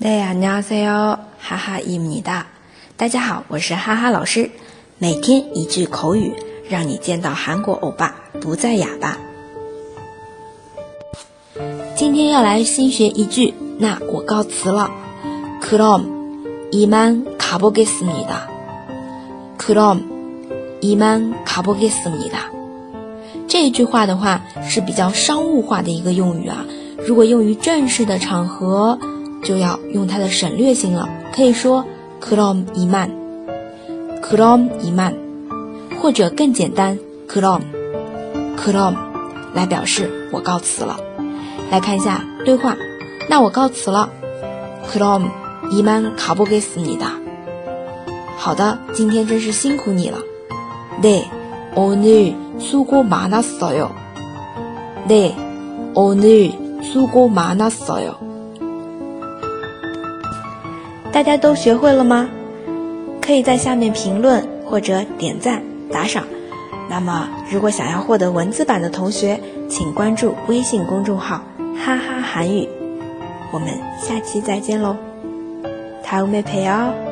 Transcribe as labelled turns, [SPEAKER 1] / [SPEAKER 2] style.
[SPEAKER 1] 네 안녕하세요. 하하입니다. 大家好，我是哈哈老师。每天一句口语，让你见到韩国欧巴不再哑巴。今天要来新学一句，那我告辞了。그럼이만가보겠습니다 그럼이만가보겠습니다这一句话的话是比较商务化的一个用语啊，如果用于正式的场合。 就要用它的省略型了，可以说그럼이 만， 그럼이 만， 或者更简单그럼그럼来表示我告辞了。来看一下对话，那我告辞了，그럼이만가보겠습니 다。 好的，今天真是辛苦你了。네오늘수고많았어 요。 네오늘수고많았어 요。 大家都学会了吗？可以在下面评论或者点赞打赏。那么，如果想要获得文字版的同学，请关注微信公众号“哈哈韩语”。我们下期再见喽，다음에봬요